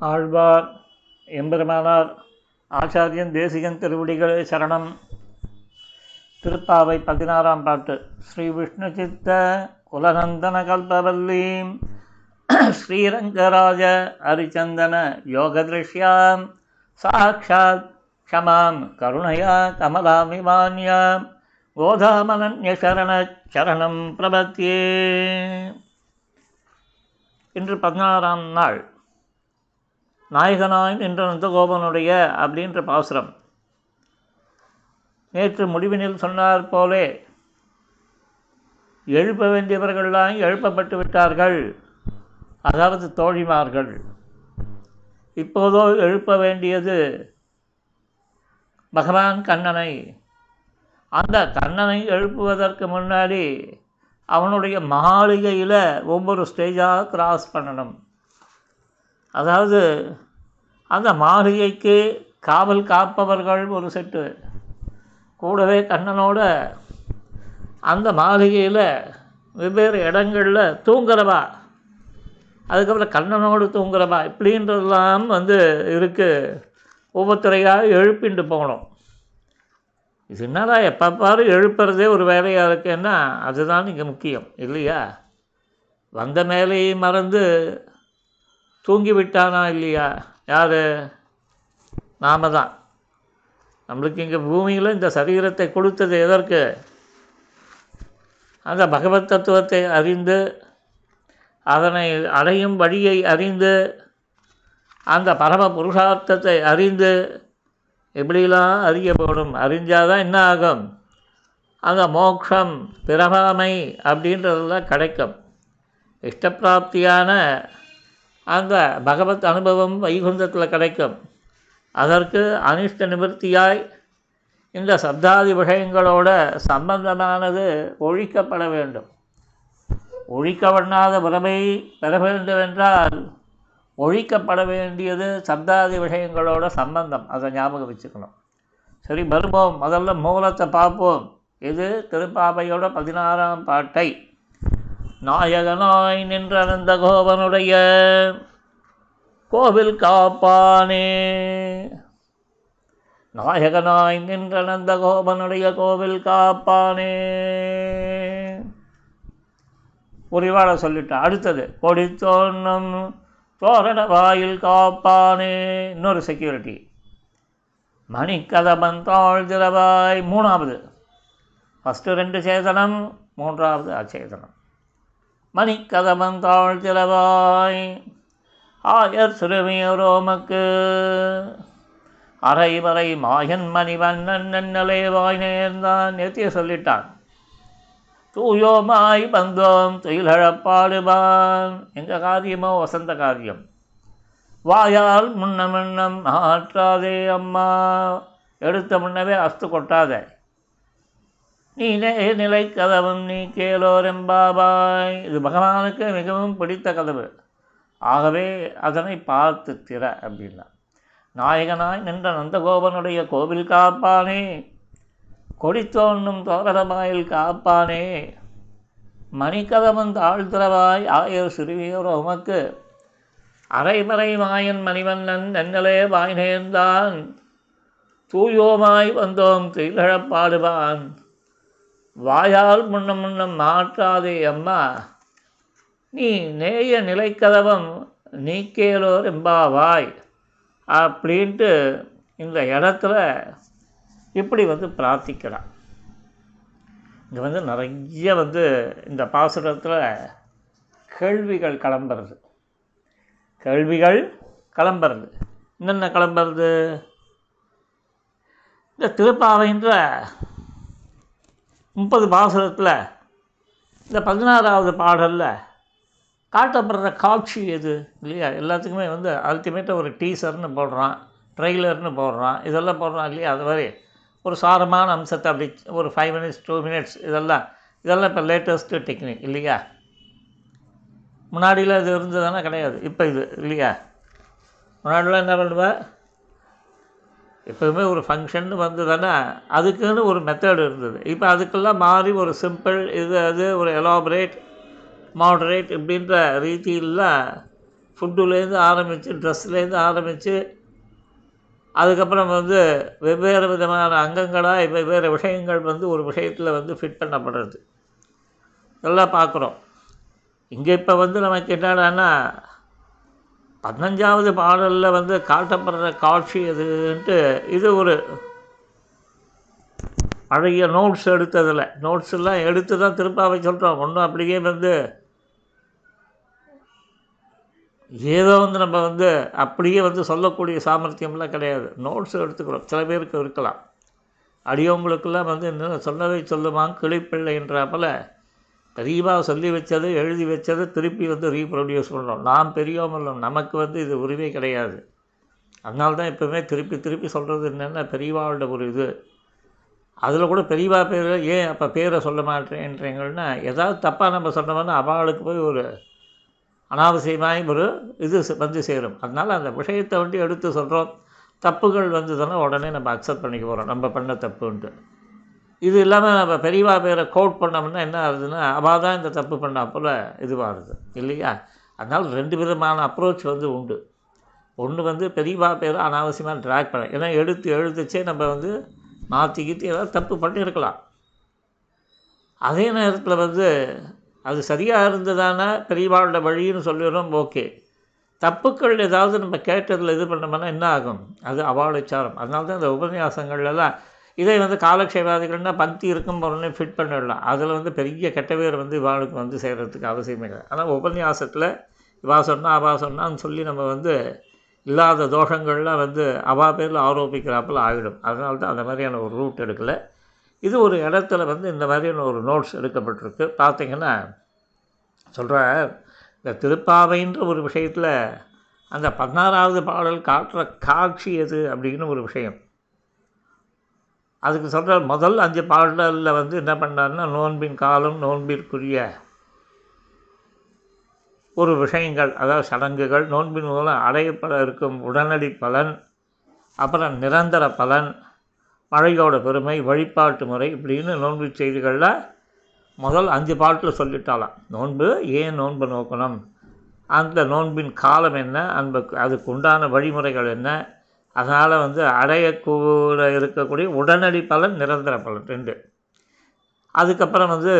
ஆழ்வார் எம்பெருமானார் ஆச்சாரியன் தேசிகன் திருவடிகளே சரணம். திருப்பாவை பதினாறாம் பாட்டு. ஸ்ரீ விஷ்ணு சித்த குலநந்தன கல்பவல்லீம் ஸ்ரீரங்கராஜ ஹரிச்சந்தன யோக திருஷ்யாம் சாட்சாத் க்ஷமாம் கருணையா கமலாமிமான்யாம் கோதாமனன்யசரண சரணம் பிரபத்தியே இன்று பதினாறாம் நாள். நாயகனாய் என்ற நந்தகோபனுடைய அப்படின்ற பாசுரம். நேற்று முடிவினில் சொன்னார் போலே எழுப்ப வேண்டியவர்கள்லாம் எழுப்பப்பட்டு விட்டார்கள் அதாவது தோழிமார்கள். இப்போதோ எழுப்ப வேண்டியது பகவான் கண்ணனை. அந்த கண்ணனை எழுப்புவதற்கு முன்னாடி அவனுடைய மாளிகையில் ஒவ்வொரு ஸ்டேஜாக கிராஸ் பண்ணணும். அதாவது அந்த மாளிகைக்கு காவல் காப்பவர்கள் ஒரு செட்டு. கூடவே கண்ணனோட அந்த மாளிகையில் வெவ்வேறு இடங்களில் தூங்குறவா. அதுக்கப்புறம் கண்ணனோடு தூங்குறவா. இப்படின்றதெல்லாம் வந்து இருக்குது ஒவ்வொருத்தரையாக எழுப்பிண்டு போகணும். இது என்னடா எப்போ பாரு எழுப்புறதே ஒரு வேலையாக இருக்குன்னா அதுதான் இங்கே முக்கியம் இல்லையா? வந்த மேலேயே மறந்து தூங்கி விட்டானா இல்லையா? யார்? நாம தான். நம்மளுக்கு இங்கே பூமியில் இந்த சரீரத்தை கொடுத்தது எதற்கு? அந்த பகவத் தத்துவத்தை அறிந்து அதனை அடையும் வழியை அறிந்து அந்த பரம புருஷார்த்தத்தை அறிந்து எப்படிலாம் அறியப்படும் அறிஞ்சாதான் என்ன ஆகும்? அந்த மோக்ஷம் பிரபாமை அப்படின்றதெல்லாம் கிடைக்கும். இஷ்டப்பிராப்தியான அந்த பகவத் அனுபவம் வைகுந்தத்தில் கிடைக்கும். அதற்கு அனிஷ்ட நிவர்த்தியாய் இந்த சப்தாதி விஷயங்களோட சம்பந்தமானது ஒழிக்கப்பட வேண்டும். ஒழிக்கப்படாத உறவை பெற வேண்டும் என்றால் ஒழிக்கப்பட வேண்டியது சப்தாதி விஷயங்களோட சம்பந்தம். அதை ஞாபகம் வச்சுக்கணும். சரி வருவோம். முதல்ல மூலத்தை பார்ப்போம். இது திருப்பாவையோட பதினாறாம் பாட்டை. நாயகனாய் நின்றனந்த கோபனுடைய கோவில் காப்பானே. நாயகனாய் நின்றனந்த கோபனுடைய கோவில் காப்பானே. புரிவாட சொல்லிட்டேன் அடுத்தது கொடித்தோன்னும் தோரண வாயில் காப்பானே. இன்னொரு செக்யூரிட்டி மணிக்கதபன் தாழ் திரவாய் மூணாவது. ஃபஸ்ட்டு ரெண்டு சேதனம் மூன்றாவது அச்சேதனம். மணிக்கதபன் தாழ் திரவாய் ஆயர் சிறுமியரோமக்கு அரைவரை மாயன் மணிவண்ணன் நன்னலைவாய் நேர்ந்தான். நெத்திய சொல்லிட்டான். தூயோமாய் பந்தோம் துயிலழப்பாடுவான் எங்கள் காரியமோ வசந்த காரியம். வாயால் முன்ன முன்னம் ஆற்றாதே அம்மா. எடுத்த முன்னவே அஸ்து கொட்டாதே. நீ நிலை கதவும் நீ கேளோரெம்பாபாய் இது பகவானுக்கு மிகவும் பிடித்த கதவு. ஆகவே அதனை பார்த்து திற அப்படின்னா. நாயகனாய் நின்ற நந்தகோபனுடைய கோவில் காப்பானே. கொடித்தோன்னும் தோரணமாயில் காப்பானே. மணிக்கதவன் தாழ்த்திரவாய் ஆயர் சிறுவியோர் உமக்கு. அரைமறை மாயன் மணிவண்ணன் நன்னலே வாய் நேர்ந்தான் தூயோமாய் வந்தோம் திகழப்பாடுவான் வாயால் முன்ன முன்ன மாற்றாதே அம்மா. நீ நேய நிலைக்கதவம் நீக்கேலோர் எம்பாவாய். அப்படின்ட்டு இந்த இடத்துல இப்படி வந்து பிரார்த்திக்கிறான். இங்கே வந்து நிறைய வந்து இந்த பாசுரத்தில் கேள்விகள் கிளம்புறது. கேள்விகள் கிளம்புறது. என்னென்ன கிளம்புறது? இந்த திருப்பாவைன்ற முப்பது பாசுரத்தில் இந்த பதினாறாவது பாடலில் காட்டப்படுற காட்சி எது? இல்லையா? எல்லாத்துக்குமே வந்து அல்டிமேட்டாக ஒரு டீசர்னு போடுறான் ட்ரெய்லர்னு போடுறான் இதெல்லாம் போடுறான் இல்லையா? அது மாதிரி ஒரு சாரமான அம்சத்தை அப்படி ஒரு ஃபைவ் மினிட்ஸ் டூ மினிட்ஸ் இதெல்லாம் இதெல்லாம் இப்போ லேட்டஸ்ட்டு டெக்னிக் இல்லையா? முன்னாடியில் இது இருந்ததுன்னா கிடையாது இப்போ இது இல்லையா? முன்னாடிலாம் என்ன பண்ணுவேன் எப்போவுமே ஒரு ஃபங்க்ஷன் வந்ததுன்னா அதுக்குன்னு ஒரு மெத்தட் இருந்தது. இப்போ அதுக்கெல்லாம் மாறி ஒரு சிம்பிள் இது அது ஒரு எலாபரேட் மாடரேட் இப்படின்ற ரீதியிலாம் ஃபுட்டுலேருந்து ஆரம்பித்து ட்ரெஸ்லேருந்து ஆரம்பித்து அதுக்கப்புறம் வந்து வெவ்வேறு விதமான அங்கங்களாக வெவ்வேறு விஷயங்கள் வந்து ஒரு விஷயத்தில் வந்து ஃபிட் பண்ணப்படுறது. இதெல்லாம் பார்க்குறோம் இங்கே இப்போ வந்து நமக்கு என்னடான்னா பதினஞ்சாவது பாடலில் வந்து காட்டப்படுற காட்சி எதுன்ட்டு இது ஒரு பழைய நோட்ஸ் எடுத்ததில். நோட்ஸ் எல்லாம் எடுத்து தான் திருப்பாவை சொல்கிறோம் ஒன்றும் அப்படியே வந்து ஏதோ வந்து நம்ம வந்து அப்படியே வந்து சொல்லக்கூடிய சாமர்த்தியம்லாம் கிடையாது. நோட்ஸ் எடுத்துக்கிறோம். சில பேருக்கு இருக்கலாம். அடியவங்களுக்கெல்லாம் வந்து இன்னும் சொன்னதை சொல்லுமா கிளிப்பிள்ளைன்றாப்பல பெரியவா சொல்லி வச்சது எழுதி வச்சது திருப்பி வந்து ரீப்ரொடியூஸ் பண்ணுறோம் நாம் பெரியவங்க நமக்கு வந்து இது உரிமை கிடையாது. அதனால தான் எப்போவுமே திருப்பி திருப்பி சொல்கிறது என்னென்னா? பெரியவாவோட ஒரு இது. அதில் கூட பெரியவா பேர் ஏன் அப்போ பேரை சொல்ல மாட்டேன்றீங்கன்னா ஏதாவது தப்பாக நம்ம சொன்னோம்னா அவளுக்கு போய் ஒரு அனாவசியமாய் ஒரு இது வந்து சேரும். அதனால் அந்த விஷயத்தை வந்து எடுத்து சொல்கிறோம் தப்புகள் வந்ததுன்னா உடனே நம்ம அக்செப்ட் பண்ணிக்க போகிறோம் நம்ம பண்ண தப்புன்ட்டு. இது இல்லாமல் நம்ம பெரியவா பேரை கோட் பண்ணோம்னா என்ன ஆகுதுன்னா அவள் தான் இந்த தப்பு பண்ணா போல் இதுவாகுது இல்லையா? அதனால் ரெண்டு விதமான அப்ரோச் வந்து உண்டு. ஒன்று வந்து பெரியவா பேரை அனாவசியமாக ட்ராக் பண்ண ஏன்னா எடுத்து எழுத்துச்சே நம்ம வந்து மாற்றி கீத்தி ஏதாவது தப்பு பண்ணியிருக்கலாம் அதே நேரத்தில் வந்து அது சரியாக இருந்ததானா பெரியவாளோட வழின்னு சொல்லிடுறோம் ஓகே. தப்புக்கள் ஏதாவது நம்ம கேட்டதில் இது பண்ணோம்னா என்ன ஆகும்? அது அவாளுச்சாரம் அதனால தான் இந்த உபன்யாசங்கள்லாம் இதே வந்து காலக்ஷேபாதிகள்னால் பக்தி இருக்கும் உடனே ஃபிட் பண்ணிடலாம். அதில் வந்து பெரிய கெட்ட பேர் வந்து இவாளுக்கு வந்து சேர்கிறதுக்கு அவசியமே இல்லை. ஆனால் உபன்யாசத்தில் இவா சொன்னால் அவா சொன்னான்னு சொல்லி நம்ம வந்து இல்லாத தோஷங்கள்லாம் வந்து அவா பேரில் ஆரோபிக்கிறாப்பில் ஆகிடும். அதனால தான் அந்த மாதிரியான ஒரு ரூட் எடுக்கலை. இது ஒரு இடத்துல வந்து இந்த மாதிரியான ஒரு நோட்ஸ் எடுக்கப்பட்டிருக்கு. பார்த்தீங்கன்னா சொல்கிற இந்த திருப்பாவைன்ற ஒரு விஷயத்தில் அந்த பதினாறாவது பாடல் காட்டுற காட்சி எது? அப்படின்னு ஒரு விஷயம். அதுக்கு சொல்கிற முதல் அஞ்சு பாடலில் வந்து என்ன பண்ணார்னா நோன்பின் காலம் நோன்பிற்குரிய ஒரு விஷயங்கள் அதாவது சடங்குகள் நோன்பின் மூலம் அடையப்பட இருக்கும் உடனடி பலன் அப்புறம் நிரந்தர பலன் மழையோட பெருமை வழிபாட்டு முறை இப்படின்னு நோன்பு செய்திகளில் முதல் அஞ்சு பாட்டில் சொல்லிட்டாலாம் நோன்பு ஏன் நோன்பு நோக்கணும்? அந்த நோன்பின் காலம் என்ன? அந்த அதுக்கு உண்டான வழிமுறைகள் என்ன? அதனால் வந்து அடையக்கூட இருக்கக்கூடிய உடனடி பலன் நிரந்தர பலன் ரெண்டு. அதுக்கப்புறம் வந்து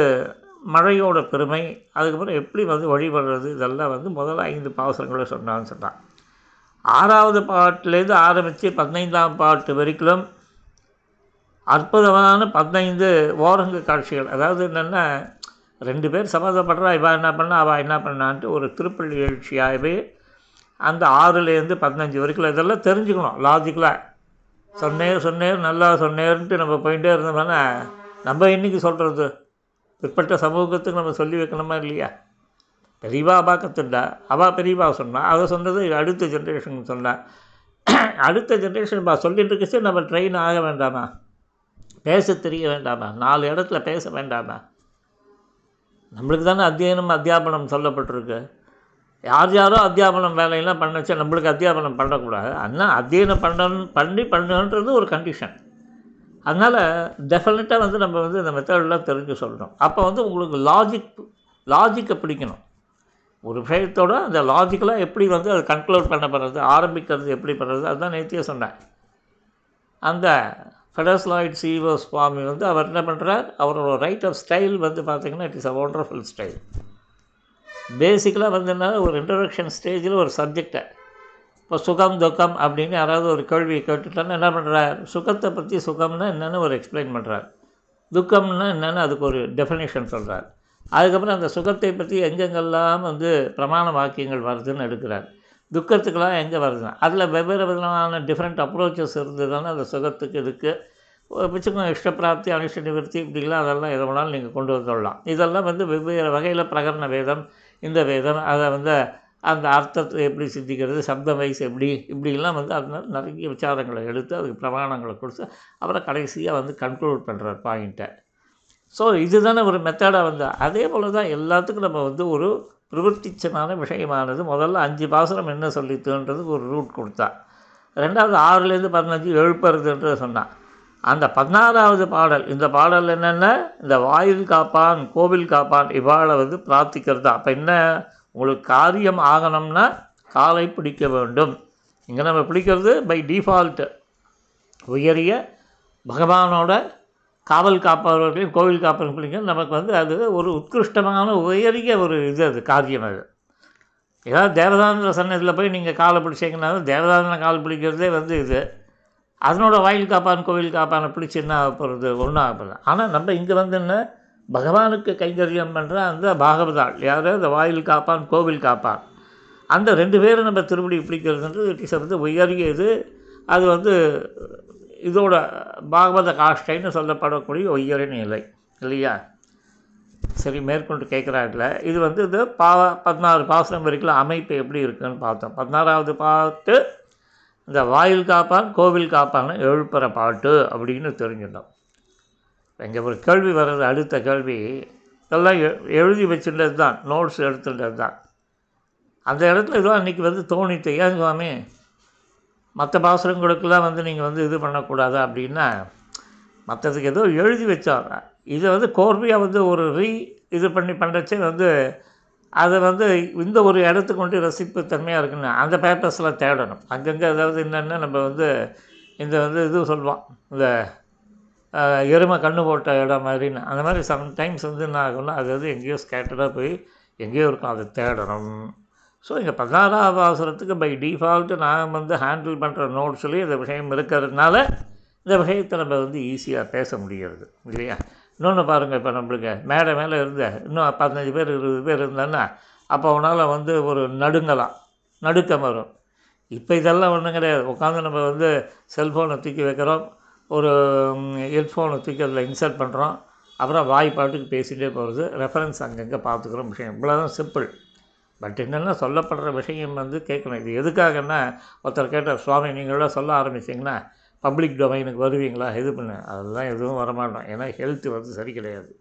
மழையோட பெருமை அதுக்கப்புறம் எப்படி வந்து வழிபடுறது இதெல்லாம் வந்து முதல்ல ஐந்து பாவசங்களை சொன்னான்னு சொன்னான். ஆறாவது பாட்டிலேருந்து ஆரம்பித்து பதினைந்தாம் பாட்டு வரைக்கும் அற்புதமான பதினைந்து ஓரங்கு காட்சிகள். அதாவது என்னென்னா ரெண்டு பேர் சம்மந்தப்படுறா இவா என்ன பண்ணா அவள் என்ன பண்ணான்ட்டு ஒரு திருப்பள்ளி எழுச்சியாகவே அந்த ஆறுலேருந்து பதினஞ்சு வரைக்கும் இதெல்லாம் தெரிஞ்சுக்கணும் லாஜிக்கலாக சொன்னேர் சொன்னேர் நல்லா சொன்னேர்ன்ட்டு நம்ம போயிட்டே இருந்தோம்னா நம்ம இன்றைக்கி சொல்கிறது பிற்பட்ட சமூகத்துக்கு நம்ம சொல்லி வைக்கணுமா இல்லையா? பெரியவா அவா கற்றுண்டா அவள் பெரியவா சொன்னா அவள் சொன்னது அடுத்த ஜென்ரேஷன் சொன்னா. அடுத்த ஜென்ரேஷன் பா சொல்லிட்டு இருக்கச்சு நம்ம ட்ரெயின் ஆக வேண்டாமா? பேச தெரிய வேண்டாமா? நாலு இடத்துல பேச வேண்டாமா? நம்மளுக்கு தானே அத்தியனம் அத்தியாபனம் சொல்லப்பட்டிருக்கு. யார் யாரோ அத்தியாபனம் வேலையெல்லாம் பண்ணச்சா நம்மளுக்கு அத்தியாபனம் பண்ணக்கூடாது. அதனால் அத்தியனம் பண்ணணும் பண்ணி பண்ணுன்றது ஒரு கண்டிஷன் அதனால் டெஃபினட்டாக வந்து நம்ம வந்து இந்த மெத்தடெலாம் தெரிஞ்சு சொல்கிறோம் அப்போ வந்து உங்களுக்கு லாஜிக் லாஜிக்கை பிடிக்கணும். ஒரு விஷயத்தோட அந்த லாஜிக்கலாக எப்படி வந்து அது கன்க்ளூட் பண்ணுறது ஆரம்பிக்கிறது எப்படி பண்ணுறது அதுதான் நேத்தியே சொன்னேன். அந்த ஃபெடஸ்லாய்ட் சிஓ சுவாமி வந்து அவர் என்ன பண்ணுறார் அவரோட ரைட் ஆஃப் ஸ்டைல் வந்து பார்த்திங்கன்னா it is a wonderful style பேசிக்கலாக வந்து என்ன ஒரு இன்ட்ரடக்ஷன் ஸ்டேஜில் ஒரு சப்ஜெக்டை இப்போ சுகம் துக்கம் அப்படின்னு யாராவது ஒரு கேள்வியை கேட்டுட்டோன்னா என்ன பண்ணுறார் சுகத்தை பற்றி சுகம்னா என்னென்னு ஒரு எக்ஸ்பிளைன் பண்ணுறார் துக்கம்னா என்னென்னு அதுக்கு ஒரு டெஃபினேஷன் சொல்கிறார் அதுக்கப்புறம் அந்த சுகத்தை பற்றி எங்கெங்கெல்லாம் வந்து பிரமாண வாக்கியங்கள் வருதுன்னு எடுக்கிறார். துக்கத்துக்கெல்லாம் எங்கே வருதுன்னா அதில் வெவ்வேறு விதமான டிஃப்ரெண்ட் அப்ரோச்சஸ் இருந்ததுன்னா அந்த சுகத்துக்கு இதுக்கு வச்சுக்கோங்க இஷ்டப்பிராப்தி அனிஷ்ட நிவர்த்தி இப்படிலாம் அதெல்லாம் எதை வேணாலும் நீங்கள் கொண்டு வந்துடலாம். இதெல்லாம் வந்து வெவ்வேறு வகையில் பிரகரண வேதம் இந்த வேதம் அதை வந்து அந்த அர்த்தத்தை எப்படி சிந்திக்கிறது சப்த வயசு எப்படி இப்படிலாம் வந்து அதனால் நிறைய விசாரங்களை எடுத்து அதுக்கு பிரமாணங்களை கொடுத்து அப்புறம் கடைசியாக வந்து கன்க்ளூட் பண்ணுறார் பாயிண்ட்டை ஸோ இதுதானே ஒரு மெத்தடாக வந்து. அதே போல் தான் எல்லாத்துக்கும் நம்ம வந்து ஒரு பிரவர்த்திச்சமான விஷயமானது. முதல்ல அஞ்சு பாசனம் என்ன சொல்லித்துன்றதுக்கு ஒரு ரூட் கொடுத்தா. ரெண்டாவது ஆறுலேருந்து பதினஞ்சு எழுப்புறதுன்றதை சொன்னான் அந்த பதினாறாவது பாடல் இந்த பாடல் என்னென்ன? இந்த வாயில் காப்பான் கோவில் காப்பான் இவாளை வந்து பிரார்த்திக்கிறது. தான் அப்போ என்ன? உங்களுக்கு காரியம் ஆகணும்னா காலை பிடிக்க வேண்டும். இங்கே நம்ம பிடிக்கிறது பை டிஃபால்ட்டு உயரிய பகவானோட காவல் காப்பவர்களையும் கோவில் காப்பவர்கள் பிடிக்கிறது நமக்கு வந்து அது ஒரு உத்கிருஷ்டமான உயரிய ஒரு இது அது காரியம் அது. ஏதாவது தேவதாந்திர சன்னதியில் போய் நீங்கள் காலை பிடிச்சிங்கனாலும் தேவதாந்திர கால் பிடிக்கிறதே வந்து இது. அதனோட வாயில் காப்பான் கோவில் காப்பானை பிடிச்சி என்ன ஆக போகிறது ஒன்றும் ஆக போகிறது ஆனால் நம்ம இங்கே வந்து என்ன? பகவானுக்கு கைங்கரியம் பண்ணுற அந்த பாகவதாள் யார்? அந்த வாயில் காப்பான் கோவில் காப்பான். அந்த ரெண்டு பேரும் நம்ம திருப்படி பிடிக்கிறதுன்றது இட் இஸ் வந்து உயரிய இது அது வந்து இதோட பாகவத காஷ்டைன்னு சொல்லப்படக்கூடிய உயர நிலை. இல்லையா? சரி மேற்கொண்டு கேட்குறாங்கல்ல இது வந்து இது பா பதினாறு பாசனம் வரைக்கும் அமைப்பு எப்படி இருக்குன்னு பார்த்தோம். பதினாறாவது பார்த்து இந்த வாயில் காப்பான் கோவில் காப்பான் எழுப்புற பாட்டு அப்படின்னு தெரிஞ்சிடும் இங்கே ஒரு கேள்வி வர்றது அடுத்த கேள்வி. இதெல்லாம் எ- எழுதி வச்சுட்டது தான் நோட்ஸ் எடுத்துட்டது தான். அந்த இடத்துல ஏதோ அன்றைக்கி வந்து தோணித்து ஏன் சுவாமி மற்ற பாசுரங்களுக்கெல்லாம் வந்து நீங்கள் வந்து இது பண்ணக்கூடாது? அப்படின்னா மற்றதுக்கு ஏதோ எழுதி வச்சாங்க. இதை வந்து கோர்வையாக வந்து ஒரு ரீ இது பண்ணி பண்ணுறச்சே வந்து அதை வந்து இந்த ஒரு இடத்துக்கு வந்து ரசிப்பு தன்மையாக இருக்குன்னு அந்த பேப்பர்ஸில் தேடணும். அங்கங்கே அதாவது என்னென்னா நம்ம வந்து இந்த வந்து இது சொல்லுவோம் இந்த எருமை கண்ணு போட்ட இடம் மாதிரின்னு. அந்த மாதிரி சம்டைம்ஸ் வந்து என்ன ஆகும்னா அது வந்து எங்கேயோ ஸ்கேட்டராக போய் எங்கேயோ இருக்கும் அதை தேடணும். ஸோ இங்கே பதினாறாவது அவசரத்துக்கு பை டிஃபால்ட்டு நான் வந்து ஹேண்டில் பண்ணுற நோட்ஸ்லேயும் இந்த விஷயம் இருக்கிறதுனால இந்த விஷயத்தை நம்ம வந்து ஈஸியாக பேச முடிகிறது இல்லையா? இன்னொன்று பாருங்கள் இப்போ நம்மளுக்கு. மேடை மேலே இருந்த இன்னும் பதினஞ்சு பேர் இருபது பேர் இருந்தாங்கன்னா அப்போ அவனால் வந்து ஒரு நடுங்கலாம். நடுக்கம் வரும். இப்போ இதெல்லாம் ஒன்றும் கிடையாது. உட்காந்து நம்ம வந்து செல்ஃபோனை தூக்கி வைக்கிறோம். ஒரு ஹெட்ஃபோனை தூக்கி அதில் இன்சர்ட் பண்ணுறோம் அப்புறம் வாய் பாட்டுக்கு பேசிகிட்டே போகிறது ரெஃபரன்ஸ் அங்கங்கே பார்த்துக்கிற விஷயம். இவ்வளோதான் சிம்பிள் பட் என்னென்னா சொல்லப்படுற விஷயம் வந்து கேட்கணும். இது எதுக்காகன்னா ஒருத்தர் கேட்டார் சுவாமி நீங்களோட சொல்ல ஆரம்பிச்சிங்கன்னா பப்ளிக் டொமைனுக்கு வருவீங்களா? இது பண்ணு. அதெல்லாம் எதுவும் வரமாட்டோம். ஏன்னா ஹெல்த்து வந்து சரி கிடையாது.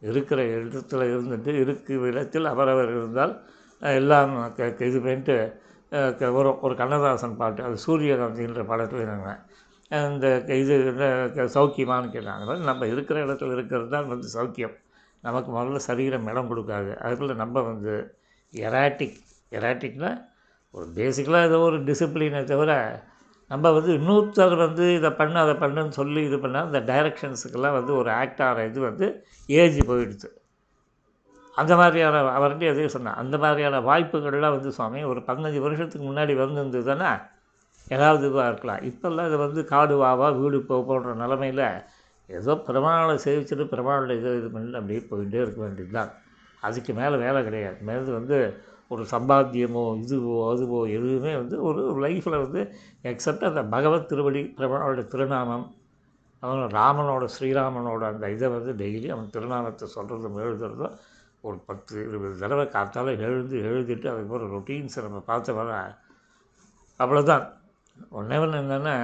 இருக்கிற இடத்துல இருந்துட்டு இருக்கிற இடத்தில் அவரவர் இருந்தால் எல்லாம் க- இது பண்ணிட்டு க- வரும் ஒரு கண்ணதாசன் பாட்டு அது சூரியகாந்தின்ற படத்தில் நாங்கள் இந்த க- இது இந்த சௌக்கியமான்னு கேட்டாங்க. நம்ம இருக்கிற இடத்துல இருக்கிறது தான் வந்து சௌக்கியம். நமக்கு முதல்ல சரீரம் இடம் கொடுக்காது. அதுக்குள்ளே நம்ம வந்து எராட்டிக் எராட்டிக்னால் ஒரு பேசிக்கலாக ஏதோ ஒரு டிசிப்ளினை தவிர நம்ம வந்து இன்னொருத்தர் வந்து இதை பண்ணு அதை பண்ணுன்னு சொல்லி இது பண்ணால் இந்த டைரக்ஷன்ஸுக்கெல்லாம் வந்து ஒரு ஆக்ட் ஆகிற இது வந்து ஏஜ் போயிடுது அந்த மாதிரியான அவர்கிட்ட எதையும் சொன்னேன் அந்த மாதிரியான வாய்ப்புகள்லாம் வந்து சுவாமி ஒரு பதினஞ்சு வருஷத்துக்கு முன்னாடி வந்திருந்ததுன்னா ஏதாவது இதுவாக இருக்கலாம். இப்போல்லாம் இது வந்து காடு வாவா வீடு போ போன்ற நிலமையில் ஏதோ பெருமாளை சேவிச்சுட்டு பிரமாணம் இதை இது பண்ணி அப்படியே போயிட்டே இருக்க வேண்டியது தான் அதுக்கு மேலே வேலை கிடையாது. மேலே வந்து ஒரு சம்பாத்தியமோ இதுவோ அதுவோ எதுவுமே வந்து ஒரு லைஃப்பில் வந்து எக்ஸப்ட் அந்த பகவத் திருவடி பெருமாளோட திருநாமம் அவன் ராமனோட ஸ்ரீராமனோட அந்த இதை வந்து டெய்லி அவன் திருநாமத்தை சொல்கிறதும் எழுதுறதும் ஒரு பத்து இருபது தடவை காத்தால் எழுந்து எழுதிட்டு அதுக்கப்புறம் ரொட்டீன்ஸை நம்ம பார்த்த வர அவ்வளோதான் ஒன்றே ஒன்று என்னென்னா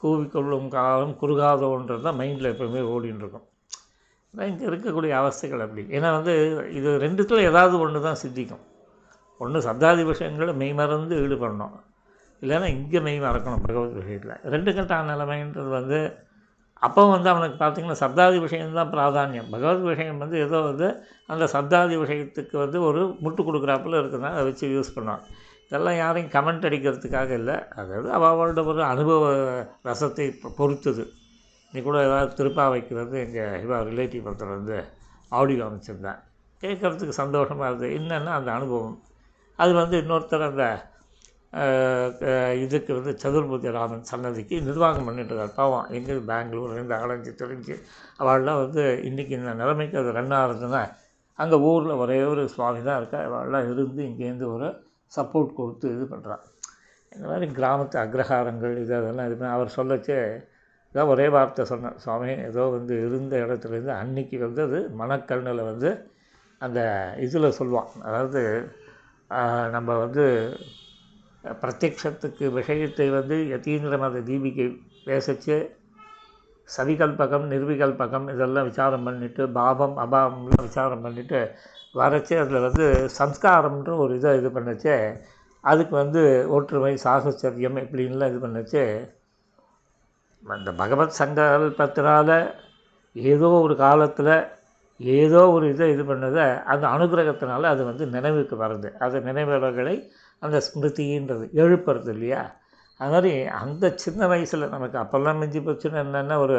கூவிக்கொள்ளும் காலம் குறுகாதோன்றது தான் மைண்டில் எப்போவுமே ஓடின்னு இருக்கும். இங்கே இருக்கக்கூடிய அவஸ்தைகள் அப்படி. ஏன்னா வந்து இது ரெண்டுத்தில் ஏதாவது ஒன்று தான் சித்திக்கும். ஒன்று சப்தாதி விஷயங்களை மெய்மறந்து ஈடுபடணும். இல்லைன்னா இங்கே மெய் மறக்கணும் பகவத் விஷயத்தில் ரெண்டு கட்டான நிலைமைன்றது வந்து அப்போ வந்து அவனுக்கு பார்த்திங்கன்னா சப்தாதி விஷயம்தான் பிராதானியம். பகவத் விஷயம் வந்து ஏதோ வந்து அந்த சப்தாதி விஷயத்துக்கு வந்து ஒரு முட்டு கொடுக்குறாப்புல இருக்குதுன்னா அதை வச்சு யூஸ் பண்ணுவான் இதெல்லாம் யாரையும் கமெண்ட் அடிக்கிறதுக்காக இல்லை. அதாவது அவளோட ஒரு அனுபவ ரசத்தை பொ- பொறுத்தது. நீ கூட ஏதாவது திருப்பாவைக்கு வந்து எங்கள் இவா ரிலேட்டிவ் ஒருத்தர் வந்து ஆடியோ அமைச்சிருந்தேன் கேட்குறதுக்கு சந்தோஷமாக இருந்தது. என்னென்னா அந்த அனுபவம். அது வந்து இன்னொருத்தர் அந்த இதுக்கு வந்து சதுர்முதி ராமன் சன்னதிக்கு நிர்வாகம் பண்ணிட்டு இருக்கார் பாவம் எங்கே பெங்களூர்லேருந்து அலைஞ்சு தெரிஞ்சு அவள்லாம் வந்து இன்றைக்கி இந்த நிலைமைக்கு அது ரன் ஆகுதுன்னா அங்கே ஊரில் ஒரே ஒரு சுவாமி தான் இருக்கா அவள்லாம் இருந்து இங்கேருந்து ஒரு சப்போர்ட் கொடுத்து இது பண்ணுறான் இந்த மாதிரி கிராமத்து அக்ரஹாரங்கள் இது அதெல்லாம் இது பண்ணி அவர் சொல்லச்சு இதான் ஒரே வார்த்தை சொன்னேன் சுவாமி ஏதோ வந்து இருந்த இடத்துலேருந்து அன்னைக்கு வந்து அது மணக்கல்னில் வந்து அந்த இதில் சொல்லுவான். அதாவது நம்ம வந்து பிரத்யக்ஷத்துக்கு விஷயத்தை வந்து யதீந்திர மத தீபிகை பேசிச்சு. சவிகல்பகம் நிர்விகல்பகம் இதெல்லாம் விசாரம் பண்ணிவிட்டு பாவம் அபாவம்லாம் விசாரம் பண்ணிவிட்டு வரைச்சி அதில் வந்து சம்ஸ்காரம்ன்ற ஒரு இதை இது பண்ணிச்சு. அதுக்கு வந்து ஒற்றுமை சாகச்சரியம் இப்படின்லாம் இது பண்ணிச்சு. அந்த பகவத் சங்கல்பத்தினால் ஏதோ ஒரு காலத்தில் ஏதோ ஒரு இதை இது பண்ணதை அந்த அனுகிரகத்தினால அது வந்து நினைவுக்கு வருது. அந்த நினைவுகளை அந்த ஸ்மிருதின்றது எழுப்புறது இல்லையா? அது மாதிரி அந்த சின்ன வயசில் நமக்கு அப்போல்லாம் மிஞ்சி போச்சுன்னா என்னென்னா ஒரு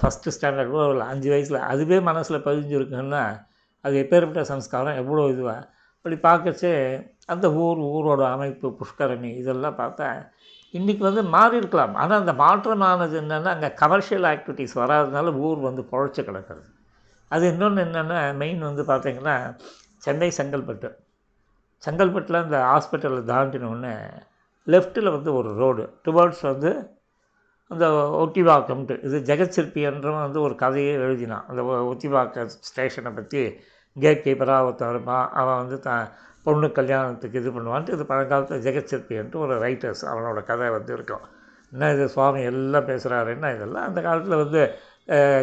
ஃபஸ்ட்டு ஸ்டாண்டர்ட் கூட ஒரு அஞ்சு வயசில் அதுவே மனசில் பதிஞ்சிருக்குன்னா அது எப்பேற்பட்ட சம்ஸ்காரம் எவ்வளோ இதுவாக அப்படி பார்க்கச்சே அந்த ஊர் ஊரோட அமைப்பு புஷ்கரணி இதெல்லாம் பார்த்தா இன்றைக்கி வந்து மாறி இருக்கலாம். ஆனால் அந்த மாற்றமானது என்னென்னா அங்கே கமர்ஷியல் ஆக்டிவிட்டீஸ் வராதனால ஊர் வந்து பொழைச்சி கிடக்கிறது. அது இன்னொன்று என்னென்னா மெயின் வந்து பார்த்திங்கன்னா சென்னை செங்கல்பட்டு. செங்கல்பட்டில் அந்த ஹாஸ்பிட்டலில் தாண்டினோடனே லெஃப்ட்டில் வந்து ஒரு ரோடு டுவர்ட்ஸ் வந்து அந்த ஒட்டிவாக்கம்ட்டு இது ஜெகச்சிற்பின்றவன் வந்து ஒரு கதையே எழுதினான். அந்த ஒ- ஒத்திவாக்க ஸ்டேஷனை பற்றி கேட் கீப்பராக ஒருத்தன் இருப்பான். அவன் வந்து த பொண்ணு கல்யாணத்துக்கு இது பண்ணுவான்ட்டு இது பழங்காலத்தில் ஜெகச்சிற்பின்ட்டு ஒரு ரைட்டர்ஸ் அவனோட கதை வந்து இருக்கும். என்ன இது சுவாமி எல்லாம் பேசுகிறாருன்னா இதெல்லாம்? அந்த காலத்தில் வந்து